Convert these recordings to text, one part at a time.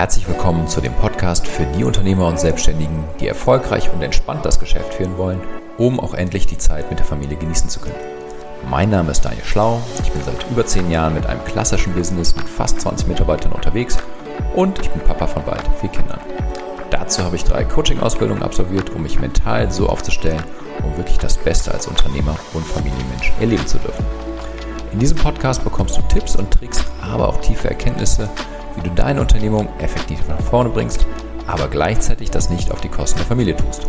Herzlich willkommen zu dem Podcast für die Unternehmer und Selbstständigen, die erfolgreich und entspannt das Geschäft führen wollen, um auch endlich die Zeit mit der Familie genießen zu können. Mein Name ist Daniel Schlau, ich bin seit über zehn Jahren mit einem klassischen Business mit fast 20 Mitarbeitern unterwegs und ich bin Papa von bald vier Kindern. Dazu habe ich drei Coaching-Ausbildungen absolviert, um mich mental so aufzustellen, um wirklich das Beste als Unternehmer und Familienmensch erleben zu dürfen. In diesem Podcast bekommst du Tipps und Tricks, aber auch tiefe Erkenntnisse, wie du deine Unternehmung effektiv nach vorne bringst, aber gleichzeitig das nicht auf die Kosten der Familie tust.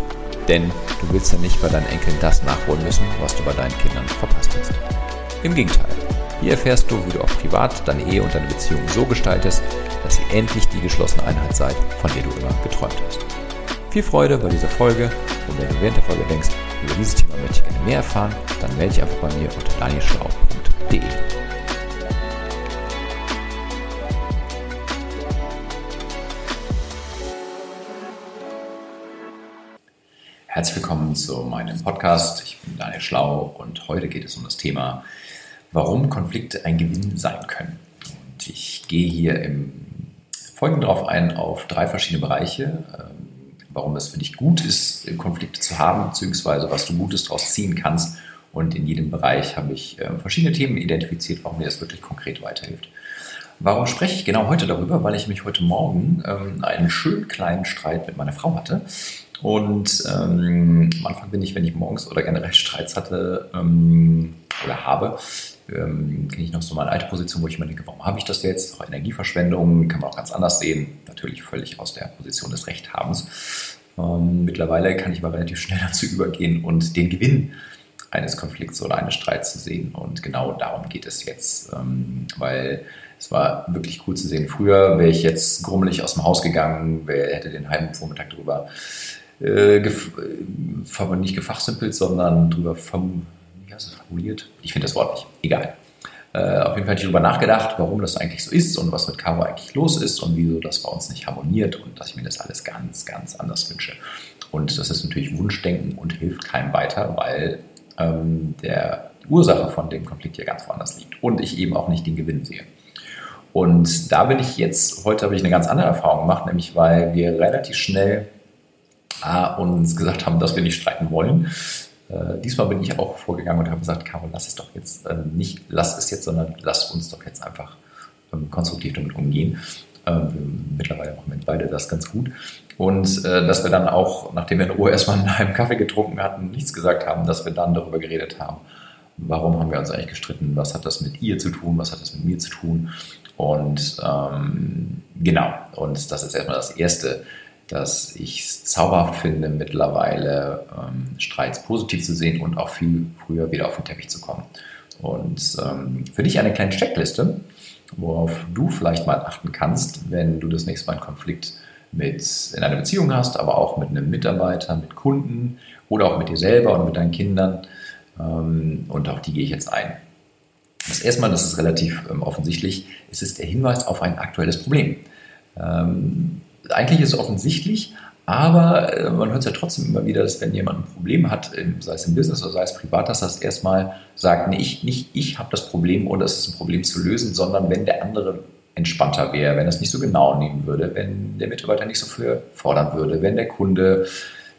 Denn du willst ja nicht bei deinen Enkeln das nachholen müssen, was du bei deinen Kindern verpasst hast. Im Gegenteil, hier erfährst du, wie du auch privat deine Ehe und deine Beziehung so gestaltest, dass ihr endlich die geschlossene Einheit seid, von der du immer geträumt hast. Viel Freude bei dieser Folge und wenn du während der Folge denkst, über dieses Thema möchte ich gerne mehr erfahren, dann melde dich einfach bei mir unter danielschlau.de. Herzlich willkommen zu meinem Podcast. Ich bin Daniel Schlau und heute geht es um das Thema, warum Konflikte ein Gewinn sein können. Und ich gehe hier im Folgenden darauf ein, auf drei verschiedene Bereiche, ähm, warum es für dich gut ist, Konflikte zu haben, beziehungsweise was du Gutes daraus ziehen kannst. Und in jedem Bereich habe ich ähm, verschiedene Themen identifiziert, warum mir das wirklich konkret weiterhilft. Warum spreche ich genau heute darüber? Weil ich mich heute Morgen ähm, einen schönen kleinen Streit mit meiner Frau hatte. Und ähm, am Anfang bin ich, wenn ich morgens oder generell Streits hatte ähm, oder habe, ähm, kenne ich noch so meine alte Position, wo ich mir denke, warum habe ich das jetzt? Auch Energieverschwendung kann man auch ganz anders sehen. Natürlich völlig aus der Position des Rechthabens. Ähm, mittlerweile kann ich aber relativ schnell dazu übergehen und den Gewinn eines Konflikts oder eines Streits zu sehen. Und genau darum geht es jetzt, ähm, weil es war wirklich cool zu sehen. Früher wäre ich jetzt grummelig aus dem Haus gegangen, wer hätte den halben Vormittag darüber äh, äh, nicht gefachsimpelt, sondern drüber vom, wie heißt es, formuliert? Ich finde das Wort nicht. Egal. Äh, auf jeden Fall hatte ich darüber nachgedacht, warum das eigentlich so ist und was mit Caro eigentlich los ist und wieso das bei uns nicht harmoniert und dass ich mir das alles ganz, ganz anders wünsche. Und das ist natürlich Wunschdenken und hilft keinem weiter, weil ähm, der Ursache von dem Konflikt hier ganz woanders liegt und ich eben auch nicht den Gewinn sehe. Und da bin ich jetzt, heute habe ich eine ganz andere Erfahrung gemacht, nämlich weil wir relativ schnell äh, uns gesagt haben, dass wir nicht streiten wollen. Äh, diesmal bin ich auch vorgegangen und habe gesagt, Caro, lass es doch jetzt äh, nicht, lass es jetzt, sondern lass uns doch jetzt einfach ähm, konstruktiv damit umgehen. Ähm, mittlerweile machen wir beide das ganz gut. Und äh, dass wir dann auch, nachdem wir in Ruhe erstmal einen Kaffee getrunken hatten, nichts gesagt haben, dass wir dann darüber geredet haben, warum haben wir uns eigentlich gestritten, was hat das mit ihr zu tun, was hat das mit mir zu tun. Und ähm, genau, und das ist erstmal das Erste, dass ich es zauberhaft finde, mittlerweile ähm, Streits positiv zu sehen und auch viel früher wieder auf den Teppich zu kommen. Und ähm, für dich eine kleine Checkliste, worauf du vielleicht mal achten kannst, wenn du das nächste Mal einen Konflikt mit in einer Beziehung hast, aber auch mit einem Mitarbeiter, mit Kunden oder auch mit dir selber und mit deinen Kindern. Ähm, und auf die gehe ich jetzt ein. Das erste Mal, das ist relativ ähm, offensichtlich, es ist der Hinweis auf ein aktuelles Problem. Ähm, eigentlich ist es offensichtlich, aber äh, man hört es ja trotzdem immer wieder, dass wenn jemand ein Problem hat, sei es im Business oder sei es privat, dass das erstmal sagt, nee, ich, nicht ich habe das Problem oder es ist ein Problem zu lösen, sondern wenn der andere entspannter wäre, wenn es nicht so genau nehmen würde, wenn der Mitarbeiter nicht so viel fordern würde, wenn der Kunde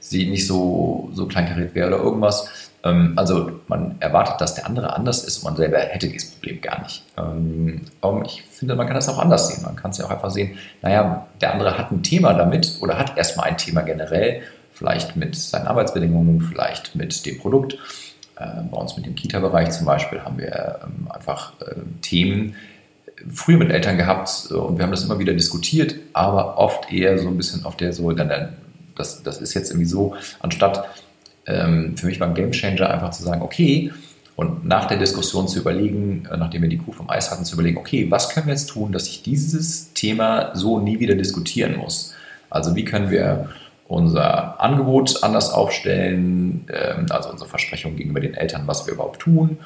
sie nicht so, so kleinkariert wäre oder irgendwas, ähm, also man erwartet, dass der andere anders ist und man selber hätte dieses Problem gar nicht. Ähm, ich finde, man kann das auch anders sehen. Man kann es ja auch einfach sehen, naja, der andere hat ein Thema damit oder hat erstmal ein Thema generell, vielleicht mit seinen Arbeitsbedingungen, vielleicht mit dem Produkt. Äh, bei uns mit dem Kita-Bereich zum Beispiel haben wir ähm, einfach Themen, früher mit Eltern gehabt äh, und wir haben das immer wieder diskutiert, aber oft eher so ein bisschen auf der so, dann, das, das ist jetzt irgendwie so, anstatt ähm, für mich war ein Gamechanger einfach zu sagen, okay, und nach der Diskussion zu überlegen, äh, nachdem wir die Kuh vom Eis hatten, zu überlegen, okay, was können wir jetzt tun, dass ich dieses Thema so nie wieder diskutieren muss? Also wie können wir unser Angebot anders aufstellen, ähm, also unsere Versprechung gegenüber den Eltern, was wir überhaupt tun.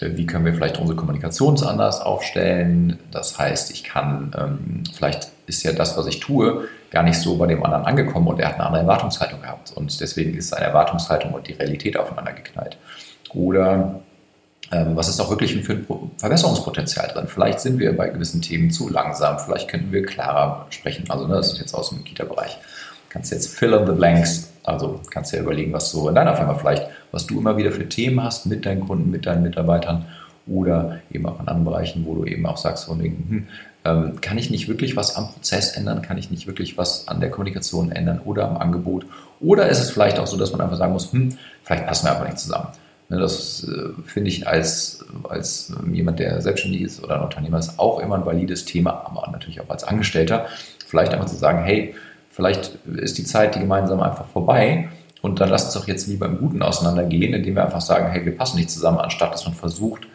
Äh, wie können wir vielleicht unsere Kommunikation anders aufstellen? Das heißt, ich kann, ähm, vielleicht ist ja das, was ich tue, gar nicht so bei dem anderen angekommen und er hat eine andere Erwartungshaltung gehabt. Und deswegen ist seine Erwartungshaltung und die Realität aufeinander geknallt. Oder ähm, was ist auch wirklich für ein Verbesserungspotenzial drin? Vielleicht sind wir bei gewissen Themen zu langsam, vielleicht könnten wir klarer sprechen. Also, ne, das ist jetzt aus dem Kita-Bereich. Kannst jetzt fill in the blanks, also kannst du ja überlegen, was so in deiner Firma vielleicht, was du immer wieder für Themen hast mit deinen Kunden, mit deinen Mitarbeitern oder eben auch in anderen Bereichen, wo du eben auch sagst, von wegen, hm, ähm, kann ich nicht wirklich was am Prozess ändern, kann ich nicht wirklich was an der Kommunikation ändern oder am Angebot oder ist es vielleicht auch so, dass man einfach sagen muss, hm, vielleicht passen wir einfach nicht zusammen. Ne, das äh, finde ich als, als jemand, der selbstständig ist oder ein Unternehmer ist, auch immer ein valides Thema, aber natürlich auch als Angestellter. Vielleicht einfach zu sagen, hey, vielleicht ist die Zeit, die gemeinsam einfach vorbei und dann lasst uns doch jetzt lieber im Guten auseinandergehen, indem wir einfach sagen, hey, wir passen nicht zusammen, anstatt dass man versucht,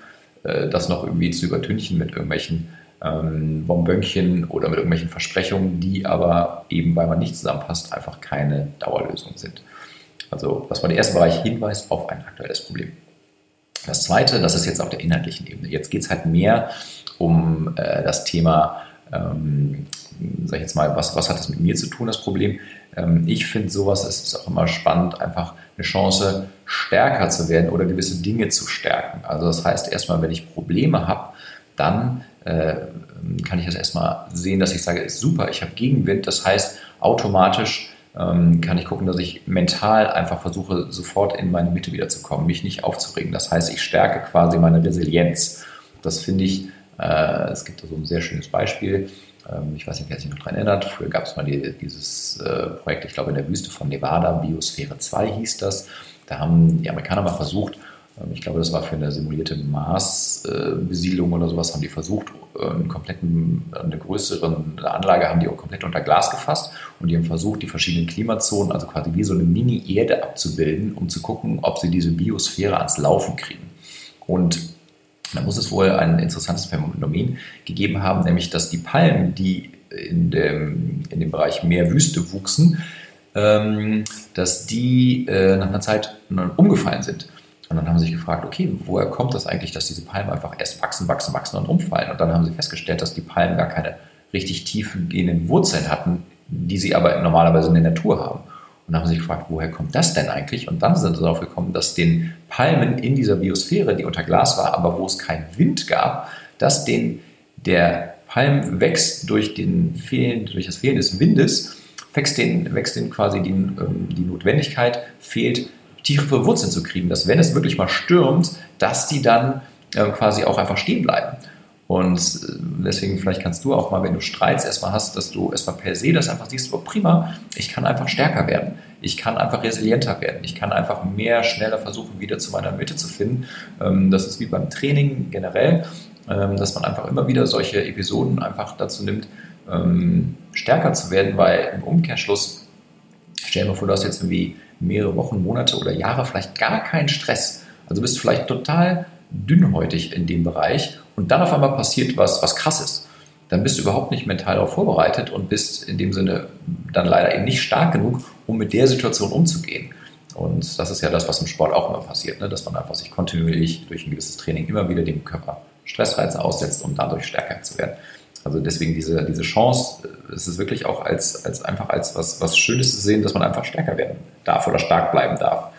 äh, das noch irgendwie zu übertünchen mit irgendwelchen ähm, Bonbönchen oder mit irgendwelchen Versprechungen, die aber eben, weil man nicht zusammenpasst, einfach keine Dauerlösung sind. Also das war der erste Bereich, Hinweis auf ein aktuelles Problem. Das zweite, das ist jetzt auf der inhaltlichen Ebene. Jetzt geht es halt mehr um äh, das Thema, ähm, sag ich jetzt mal, was, was hat das mit mir zu tun, das Problem? Ähm, ich finde sowas, es ist auch immer spannend, einfach eine Chance, stärker zu werden oder gewisse Dinge zu stärken. Also das heißt erstmal, wenn ich Probleme habe, dann äh, kann ich das erstmal sehen, dass ich sage, ist super, ich habe Gegenwind. Das heißt, automatisch ähm, kann ich gucken, dass ich mental einfach versuche, sofort in meine Mitte wiederzukommen, mich nicht aufzuregen. Das heißt, ich stärke quasi meine Resilienz. Das finde ich, äh, es gibt da so ein sehr schönes Beispiel. Ähm, ich weiß nicht, wer sich noch daran erinnert. Früher gab es mal die, dieses äh, Projekt, ich glaube, in der Wüste von Nevada, Biosphäre 2 hieß das. Da haben die Amerikaner mal versucht, ähm, ich glaube, das war für eine simulierte Marsbesiedlung oder sowas, haben die versucht, einen kompletten, eine größere Anlage haben die auch komplett unter Glas gefasst und die haben versucht, die verschiedenen Klimazonen, also quasi wie so eine Mini-Erde abzubilden, um zu gucken, ob sie diese Biosphäre ans Laufen kriegen. Und da muss es wohl ein interessantes Phänomen gegeben haben, nämlich dass die Palmen, die in dem, in dem Bereich mehr Wüste wuchsen, ähm, dass die äh, nach einer Zeit umgefallen sind. Und dann haben sie sich gefragt, okay, woher kommt das eigentlich, dass diese Palmen einfach erst wachsen, wachsen, wachsen und umfallen? Und dann haben sie festgestellt, dass die Palmen gar keine richtig tiefen gehenden Wurzeln hatten, die sie aber normalerweise in der Natur haben. Und haben sie sich gefragt, woher kommt das denn eigentlich? Und dann sind sie darauf gekommen, dass den Palmen in dieser Biosphäre, die unter Glas war, aber wo es keinen Wind gab, dass den, der Palm wächst durch, den Fehlen, durch das Fehlen des Windes, wächst den, wächst den quasi die, ähm, die Notwendigkeit, fehlt tiefe Wurzeln zu kriegen, dass wenn es wirklich mal stürmt, dass die dann äh, quasi auch einfach stehen bleiben. Und äh, deswegen, vielleicht kannst du auch mal, wenn du Streits erstmal hast, dass du erstmal per se das einfach siehst, oh prima, ich kann einfach stärker werden. Ich kann einfach resilienter werden. Ich kann einfach mehr, schneller versuchen, wieder zu meiner Mitte zu finden. Ähm, das ist wie beim Training generell, ähm, dass man einfach immer wieder solche Episoden einfach dazu nimmt, ähm, stärker zu werden, weil im Umkehrschluss, stell dir mal vor, du hast jetzt irgendwie mehrere Wochen, Monate oder Jahre vielleicht gar keinen Stress. Also bist du vielleicht total dünnhäutig in dem Bereich und dann auf einmal passiert was, was krasses. Dann bist du überhaupt nicht mental darauf vorbereitet und bist in dem Sinne dann leider eben nicht stark genug, um mit der Situation umzugehen. Und das ist ja das, was im Sport auch immer passiert, ne? dass man einfach sich kontinuierlich durch ein gewisses Training immer wieder dem Körper Stressreize aussetzt, um dadurch stärker zu werden. Also deswegen diese, diese Chance, äh, es ist wirklich auch als, als einfach als was, was Schönes zu sehen, dass man einfach stärker werden darf oder stark bleiben darf.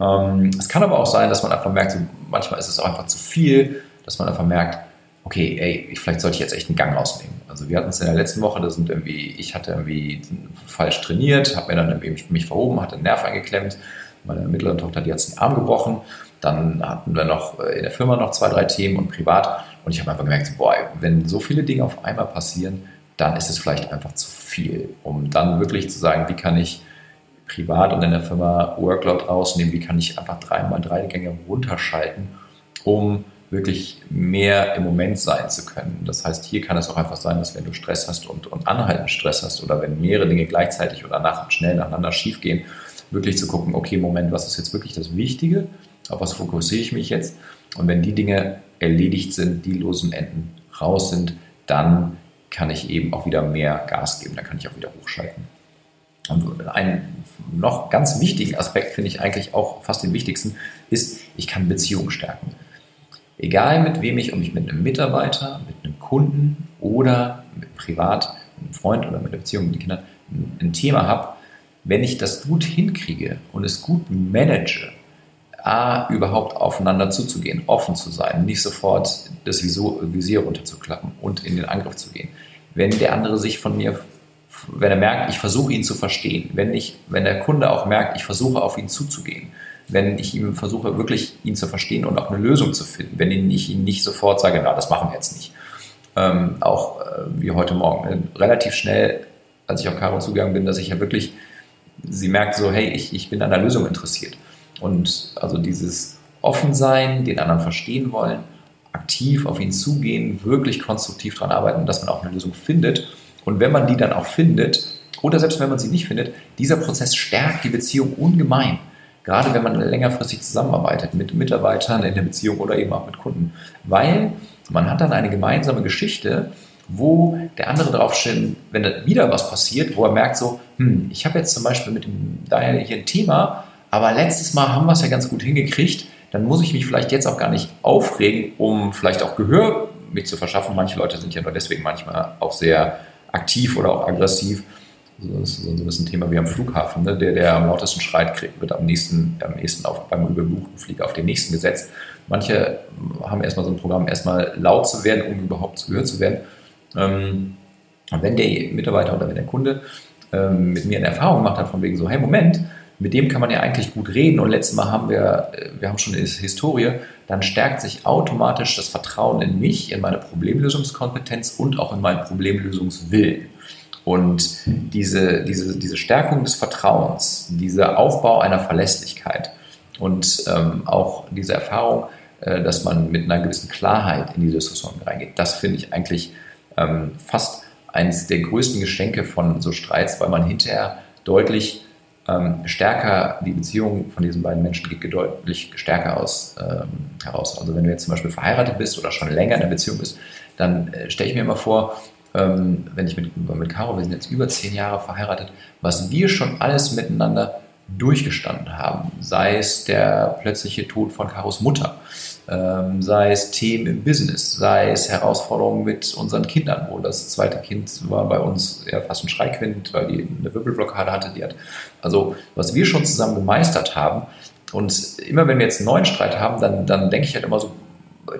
Ähm, es kann aber auch sein, dass man einfach merkt, so, manchmal ist es auch einfach zu viel, dass man einfach merkt, okay, ey, vielleicht sollte ich jetzt echt einen Gang rausnehmen. Also wir hatten es in der letzten Woche, da sind irgendwie, ich hatte irgendwie falsch trainiert, habe mir dann irgendwie mich, verhoben, hatte einen Nerv eingeklemmt. Meine mittlere Tochter, die hat den Arm gebrochen. Dann hatten wir noch äh, in der Firma noch zwei, drei Themen und privat. Und ich habe einfach gemerkt, boah, wenn so viele Dinge auf einmal passieren, dann ist es vielleicht einfach zu viel, um dann wirklich zu sagen, wie kann ich privat und in der Firma Workload rausnehmen, wie kann ich einfach dreimal drei Gänge runterschalten, um wirklich mehr im Moment sein zu können. Das heißt, hier kann es auch einfach sein, dass wenn du Stress hast und, und anhaltend Stress hast oder wenn mehrere Dinge gleichzeitig oder nach, schnell nacheinander schiefgehen, wirklich zu gucken, okay, Moment, was ist jetzt wirklich das Wichtige? Auf was fokussiere ich mich jetzt? Und wenn die Dinge erledigt sind, die losen Enden raus sind, dann kann ich eben auch wieder mehr Gas geben, dann kann ich auch wieder hochschalten. Und ein noch ganz wichtigen Aspekt finde ich eigentlich auch fast den wichtigsten, ist, ich kann Beziehungen stärken. Egal mit wem ich, ob ich mit einem Mitarbeiter, mit einem Kunden oder mit privat, mit einem Freund oder mit einer Beziehung mit den Kindern ein Thema habe, wenn ich das gut hinkriege und es gut manage, A, überhaupt aufeinander zuzugehen, offen zu sein, nicht sofort das Visier runterzuklappen und in den Angriff zu gehen. Wenn der andere sich von mir, wenn er merkt, ich versuche ihn zu verstehen, wenn, ich, wenn der Kunde auch merkt, ich versuche auf ihn zuzugehen, wenn ich ihm versuche, wirklich ihn zu verstehen und auch eine Lösung zu finden, wenn ich ihn nicht sofort sage, na, das machen wir jetzt nicht. Ähm, auch äh, wie heute Morgen, äh, relativ schnell, als ich auf Caro zugegangen bin, dass ich ja wirklich, sie merkt so, hey, ich, ich bin an der Lösung interessiert. Und also dieses Offensein, den anderen verstehen wollen, aktiv auf ihn zugehen, wirklich konstruktiv daran arbeiten, dass man auch eine Lösung findet. Und wenn man die dann auch findet, oder selbst wenn man sie nicht findet, dieser Prozess stärkt die Beziehung ungemein. Gerade wenn man längerfristig zusammenarbeitet mit Mitarbeitern in der Beziehung oder eben auch mit Kunden. Weil man hat dann eine gemeinsame Geschichte, wo der andere drauf steht, wenn da wieder was passiert, wo er merkt so, hm, ich habe jetzt zum Beispiel mit dem Daniel hier ein Thema, aber letztes Mal haben wir es ja ganz gut hingekriegt, dann muss ich mich vielleicht jetzt auch gar nicht aufregen, um vielleicht auch Gehör mit zu verschaffen. Manche Leute sind ja nur deswegen manchmal auch sehr aktiv oder auch aggressiv. Das ist so ein Thema wie am Flughafen. Ne? Der, der am lautesten schreit, kriegt, wird am nächsten, am nächsten auf, beim überbuchten Flieger auf den nächsten gesetzt. Manche haben erstmal so ein Programm, erstmal laut zu werden, um überhaupt gehört zu werden. Ähm, wenn der Mitarbeiter oder wenn der Kunde ähm, mit mir eine Erfahrung macht hat, von wegen so, hey, Moment, mit dem kann man ja eigentlich gut reden und letztes Mal haben wir, äh, wir haben schon eine Historie, dann stärkt sich automatisch das Vertrauen in mich, in meine Problemlösungskompetenz und auch in meinen Problemlösungswillen. Und diese, diese, diese Stärkung des Vertrauens, dieser Aufbau einer Verlässlichkeit und ähm, auch diese Erfahrung, äh, dass man mit einer gewissen Klarheit in die Diskussion reingeht, das finde ich eigentlich ähm, fast eines der größten Geschenke von so Streits, weil man hinterher deutlich ähm, stärker, die Beziehung von diesen beiden Menschen geht deutlich stärker aus, ähm, heraus. Also wenn du jetzt zum Beispiel verheiratet bist oder schon länger in einer Beziehung bist, dann äh, stelle ich mir immer vor, ähm, wenn ich mit, mit Caro, wir sind jetzt über zehn Jahre verheiratet, was wir schon alles miteinander durchgestanden haben. Sei es der plötzliche Tod von Karos Mutter, ähm, sei es Themen im Business, sei es Herausforderungen mit unseren Kindern, wo das zweite Kind war bei uns ja fast ein Schreikind, weil die eine Wirbelblockade hatte. Die hat, also was wir schon zusammen gemeistert haben und immer wenn wir jetzt einen neuen Streit haben, dann, dann denke ich halt immer so,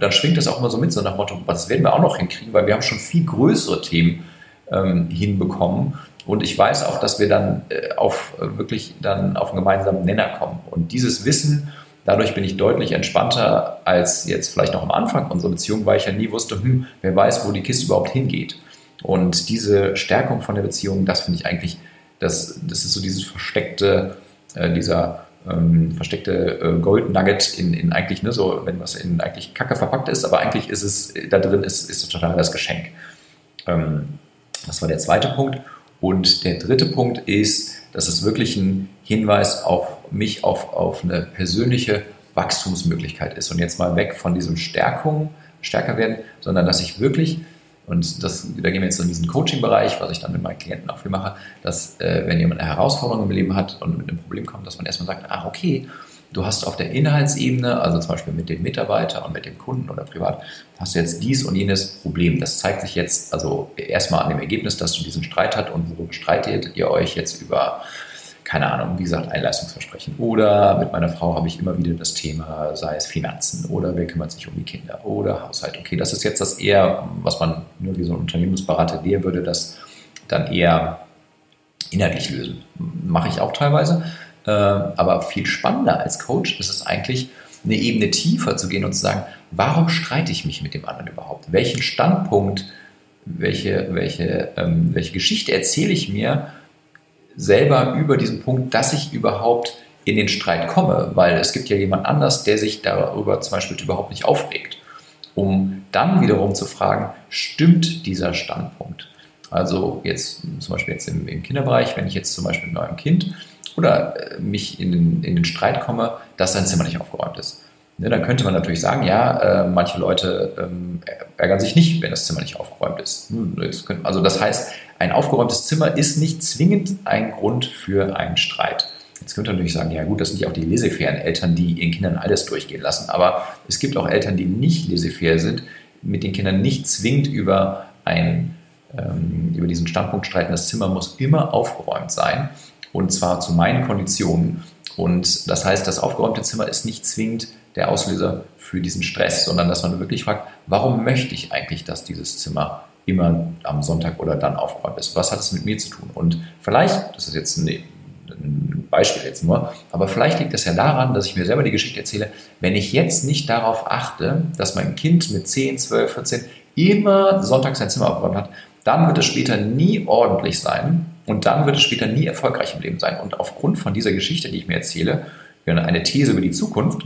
dann schwingt das auch immer so mit, so nach Motto, was werden wir auch noch hinkriegen, weil wir haben schon viel größere Themen ähm, hinbekommen und ich weiß auch, dass wir dann äh, auf äh, wirklich dann auf einen gemeinsamen Nenner kommen. Und dieses Wissen, dadurch bin ich deutlich entspannter als jetzt vielleicht noch am Anfang unserer Beziehung, weil ich ja nie wusste, hm, wer weiß, wo die Kiste überhaupt hingeht. Und diese Stärkung von der Beziehung, das finde ich eigentlich, das, das ist so dieses versteckte, äh, dieser ähm, versteckte äh, Gold Nugget in, in eigentlich, ne, so, wenn was in eigentlich Kacke verpackt ist, aber eigentlich ist es, da drin ist, ist total das Geschenk. Ähm, das war der zweite Punkt. Und der dritte Punkt ist, dass es wirklich ein Hinweis auf mich, auf, auf eine persönliche Wachstumsmöglichkeit ist. Und jetzt mal weg von diesem Stärkung, stärker werden, sondern dass ich wirklich, und das, da gehen wir jetzt in diesen Coaching-Bereich, was ich dann mit meinen Klienten auch viel mache, dass äh, wenn jemand eine Herausforderung im Leben hat und mit einem Problem kommt, dass man erstmal sagt, ach okay, Du hast auf der Inhaltsebene, also zum Beispiel mit dem Mitarbeiter und mit dem Kunden oder privat, hast du jetzt dies und jenes Problem. Das zeigt sich jetzt also erstmal an dem Ergebnis, dass du diesen Streit hast und worüber streitet ihr euch jetzt über, keine Ahnung, wie gesagt, ein Leistungsversprechen. Oder mit meiner Frau habe ich immer wieder das Thema, sei es Finanzen oder wer kümmert sich um die Kinder oder Haushalt. Okay, das ist jetzt das eher, was man nur wie so ein Unternehmensberater lehren würde, das dann eher inhaltlich lösen. Mache ich auch teilweise. Äh, aber viel spannender als Coach ist es eigentlich, eine Ebene tiefer zu gehen und zu sagen, warum streite ich mich mit dem anderen überhaupt? Welchen Standpunkt, welche, welche, ähm, welche Geschichte erzähle ich mir selber über diesen Punkt, dass ich überhaupt in den Streit komme? Weil es gibt ja jemand anders, der sich darüber zum Beispiel überhaupt nicht aufregt. Um dann wiederum zu fragen, stimmt dieser Standpunkt? Also jetzt zum Beispiel jetzt im, im Kinderbereich, wenn ich jetzt zum Beispiel mit neuem Kind oder äh, mich in den, in den Streit komme, dass sein Zimmer nicht aufgeräumt ist. Ne, dann könnte man natürlich sagen, ja, äh, manche Leute ähm, ärgern sich nicht, wenn das Zimmer nicht aufgeräumt ist. Hm, können, also das heißt, ein aufgeräumtes Zimmer ist nicht zwingend ein Grund für einen Streit. Jetzt könnte man natürlich sagen, ja gut, das sind ja auch die laissez-fairen Eltern, die ihren Kindern alles durchgehen lassen. Aber es gibt auch Eltern, die nicht laissez-faire sind, mit den Kindern nicht zwingend über, ein, ähm, über diesen Standpunkt streiten, das Zimmer muss immer aufgeräumt sein und zwar zu meinen Konditionen. Und das heißt, das aufgeräumte Zimmer ist nicht zwingend der Auslöser für diesen Stress, sondern dass man wirklich fragt, warum möchte ich eigentlich, dass dieses Zimmer immer am Sonntag oder dann aufgeräumt ist? Was hat es mit mir zu tun? Und vielleicht, das ist jetzt ein, Beispiel jetzt nur, aber vielleicht liegt es ja daran, dass ich mir selber die Geschichte erzähle, wenn ich jetzt nicht darauf achte, dass mein Kind mit 10, 12, 14 immer sonntags sein Zimmer aufgeräumt hat, dann wird es später nie ordentlich sein und dann wird es später nie erfolgreich im Leben sein. Und aufgrund von dieser Geschichte, die ich mir erzähle, eine These über die Zukunft,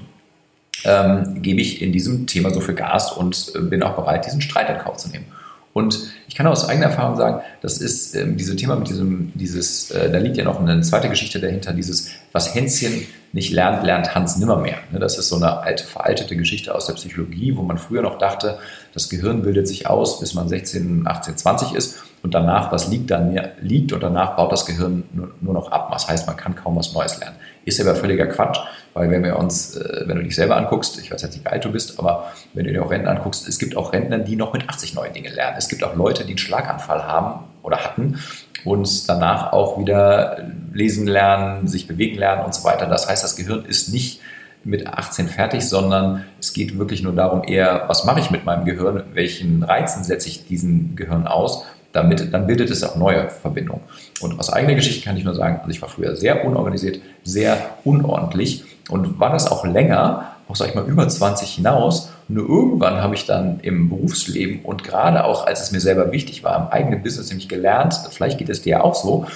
ähm, gebe ich in diesem Thema so viel Gas und äh, bin auch bereit, diesen Streit in Kauf zu nehmen. Und ich kann aus eigener Erfahrung sagen, das ist ähm, dieses Thema mit diesem, dieses, äh, da liegt ja noch eine zweite Geschichte dahinter, dieses, was Hänschen nicht lernt, lernt Hans nimmermehr. Ne, das ist so eine alte, veraltete Geschichte aus der Psychologie, wo man früher noch dachte, das Gehirn bildet sich aus, bis man 16, 18, 20 ist und danach, was liegt, dann liegt und danach baut das Gehirn nur, nur noch ab. Das heißt, man kann kaum was Neues lernen. Ist aber völliger Quatsch, weil wenn wir uns, äh, wenn du dich selber anguckst, ich weiß jetzt nicht, wie alt du bist, aber wenn du dir auch Rentner anguckst, es gibt auch Rentner, die noch mit 80 neue Dinge lernen. Es gibt auch Leute, die einen Schlaganfall haben oder hatten und danach auch wieder lesen lernen, sich bewegen lernen und so weiter. Das heißt, das Gehirn ist nicht mit 18 fertig, sondern es geht wirklich nur darum, eher, was mache ich mit meinem Gehirn, welchen Reizen setze ich diesem Gehirn aus damit, dann bildet es auch neue Verbindungen. Und aus eigener Geschichte kann ich nur sagen, also ich war früher sehr unorganisiert, sehr unordentlich und war das auch länger, auch sag ich mal über 20 hinaus. Nur irgendwann habe ich dann im Berufsleben und gerade auch als es mir selber wichtig war, im eigenen Business nämlich gelernt, vielleicht geht es dir auch so,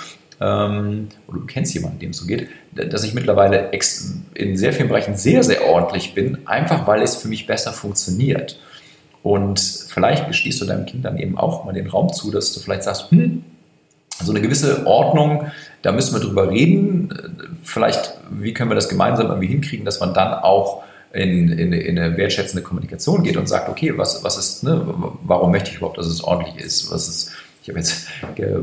ähm, oder du kennst jemanden, dem es so geht, dass ich mittlerweile in sehr vielen Bereichen sehr, sehr ordentlich bin, einfach weil es für mich besser funktioniert. Und vielleicht gestehst du deinem Kind dann eben auch mal den Raum zu, dass du vielleicht sagst, hm, so eine gewisse Ordnung, da müssen wir drüber reden. Vielleicht, wie können wir das gemeinsam irgendwie hinkriegen, dass man dann auch in, in, in eine wertschätzende Kommunikation geht und sagt, okay, was, was ist, ne, warum möchte ich überhaupt, dass es ordentlich ist? Was ist, ich habe jetzt,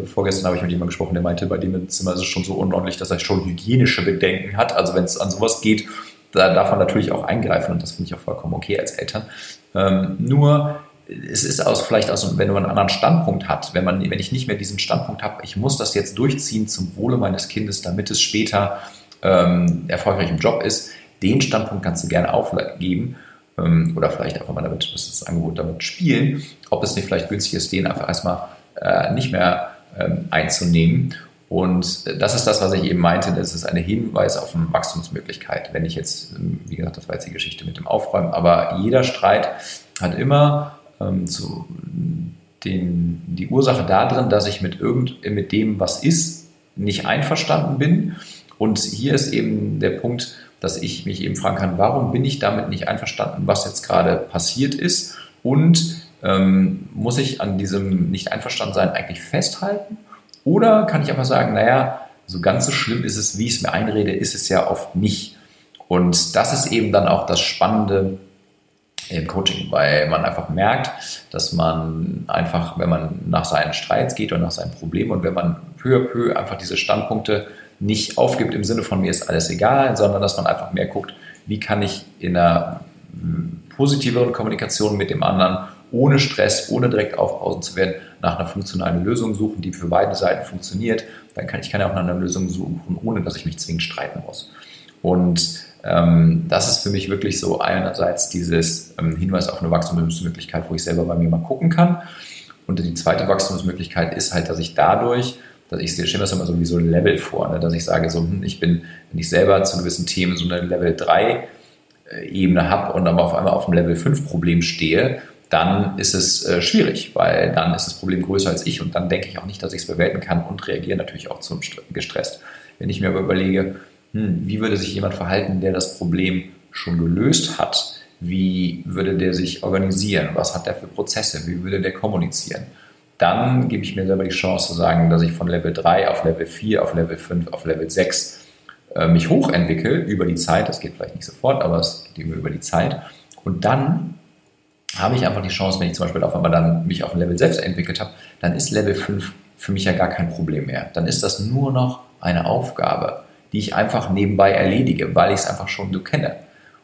vorgestern habe ich mit jemandem gesprochen, der meinte, bei dem im Zimmer ist es schon so unordentlich, dass er schon hygienische Bedenken hat. Also wenn es an sowas geht, da darf man natürlich auch eingreifen und das finde ich auch vollkommen okay als Eltern. Ähm, nur es ist aus, vielleicht aus, wenn man einen anderen Standpunkt hat, wenn, man, wenn ich nicht mehr diesen Standpunkt habe, ich muss das jetzt durchziehen zum Wohle meines Kindes, damit es später ähm, erfolgreich im Job ist, den Standpunkt kannst du gerne aufgeben ähm, oder vielleicht einfach mal damit, das, Angebot damit spielen, ob es nicht vielleicht günstig ist, den einfach erstmal äh, nicht mehr ähm, einzunehmen und das ist das, was ich eben meinte, das ist eine Hinweis auf eine Wachstumsmöglichkeit. Wenn ich jetzt, wie gesagt, das war jetzt die Geschichte mit dem Aufräumen, aber jeder Streit hat immer ähm, zu, den, die Ursache darin, dass ich mit, irgend, mit dem, was ist, nicht einverstanden bin. Und hier ist eben der Punkt, dass ich mich eben fragen kann, warum bin ich damit nicht einverstanden, was jetzt gerade passiert ist? Und ähm, muss ich an diesem Nicht-Einverstanden-Sein eigentlich festhalten? Oder kann ich einfach sagen, naja, so ganz so schlimm ist es, wie ich es mir einrede, ist es ja oft nicht. Und das ist eben dann auch das Spannende im Coaching, weil man einfach merkt, dass man einfach, wenn man nach seinen Streits geht und nach seinen Problemen und wenn man peu à peu einfach diese Standpunkte nicht aufgibt im Sinne von mir ist alles egal, sondern dass man einfach mehr guckt, wie kann ich in einer positiveren Kommunikation mit dem anderen ohne Stress, ohne direkt aufpausen zu werden, nach einer funktionalen Lösung suchen, die für beide Seiten funktioniert. Dann kann ich kann auch nach einer Lösung suchen, ohne dass ich mich zwingend streiten muss. Und ähm, das ist für mich wirklich so einerseits dieses ähm, Hinweis auf eine Wachstumsmöglichkeit, wo ich selber bei mir mal gucken kann. Und die zweite Wachstumsmöglichkeit ist halt, dass ich dadurch, dass ich stelle mir das immer so wie so ein Level vor, ne? dass ich sage, so, hm, ich bin, wenn ich selber zu gewissen Themen so eine Level 3 äh, Ebene habe und aber auf einmal auf dem Level 5 Problem stehe, dann ist es äh, schwierig, weil dann ist das Problem größer als ich und dann denke ich auch nicht, dass ich es bewältigen kann und reagiere natürlich auch zum gestresst. Wenn ich mir aber überlege, hm, wie würde sich jemand verhalten, der das Problem schon gelöst hat, wie würde der sich organisieren, was hat der für Prozesse, wie würde der kommunizieren, dann gebe ich mir selber die Chance zu sagen, dass ich von Level 3 auf Level 4, auf Level 5, auf Level 6 äh, mich hochentwickle über die Zeit. Das geht vielleicht nicht sofort, aber es geht über die Zeit. Und dann habe ich einfach die Chance, wenn ich zum Beispiel auf einmal dann mich auf ein Level selbst entwickelt habe, dann ist Level 5 für mich ja gar kein Problem mehr. Dann ist das nur noch eine Aufgabe, die ich einfach nebenbei erledige, weil ich es einfach schon so kenne.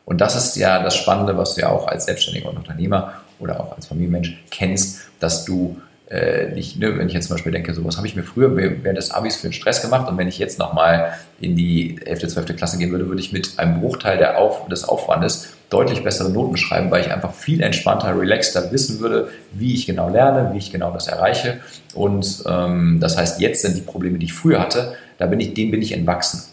Und das ist ja das Spannende, was du ja auch als Selbstständiger und Unternehmer oder auch als Familienmensch kennst, dass du äh, nicht, ne, wenn ich jetzt zum Beispiel denke, so was habe ich mir früher während des Abis für einen Stress gemacht und wenn ich jetzt nochmal in die 11., 12. Klasse gehen würde, würde ich mit einem Bruchteil der Auf, des Aufwandes deutlich bessere Noten schreiben, weil ich einfach viel entspannter, relaxter wissen würde, wie ich genau lerne, wie ich genau das erreiche. Und ähm, das heißt, jetzt sind die Probleme, die ich früher hatte, da bin ich, denen bin ich entwachsen.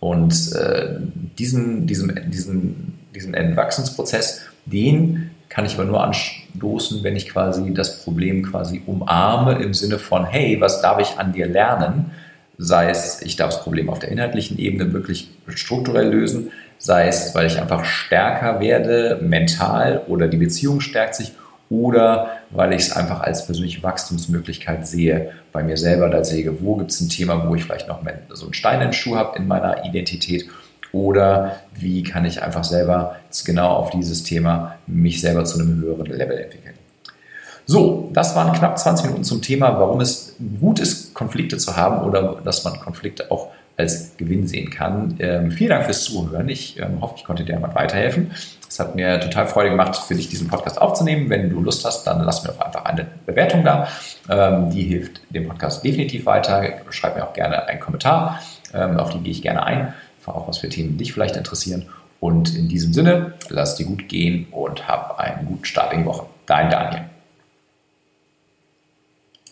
Und äh, diesen, diesen, diesen, diesen Entwachsensprozess, den kann ich aber nur anstoßen, wenn ich quasi das Problem quasi umarme im Sinne von, hey, was darf ich an dir lernen? Sei es, ich darf das Problem auf der inhaltlichen Ebene wirklich strukturell lösen, sei es, weil ich einfach stärker werde, mental oder die Beziehung stärkt sich oder weil ich es einfach als persönliche Wachstumsmöglichkeit sehe bei mir selber. Da sehe, wo gibt es ein Thema, wo ich vielleicht noch so einen Stein in den Schuh habe in meiner Identität oder wie kann ich einfach selber genau auf dieses Thema mich selber zu einem höheren Level entwickeln. So, das waren knapp 20 Minuten zum Thema, warum es gut ist, Konflikte zu haben oder dass man Konflikte auch als Gewinn sehen kann. Ähm, vielen Dank fürs Zuhören. Ich ähm, hoffe, ich konnte dir damit weiterhelfen. Es hat mir total Freude gemacht, für dich diesen Podcast aufzunehmen. Wenn du Lust hast, dann lass mir doch einfach eine Bewertung da. Ähm, die hilft dem Podcast definitiv weiter. Schreib mir auch gerne einen Kommentar. Ähm, auf die gehe ich gerne ein. Auch was für Themen dich vielleicht interessieren. Und in diesem Sinne, lass dir gut gehen und hab einen guten Start in die Woche. Dein Daniel.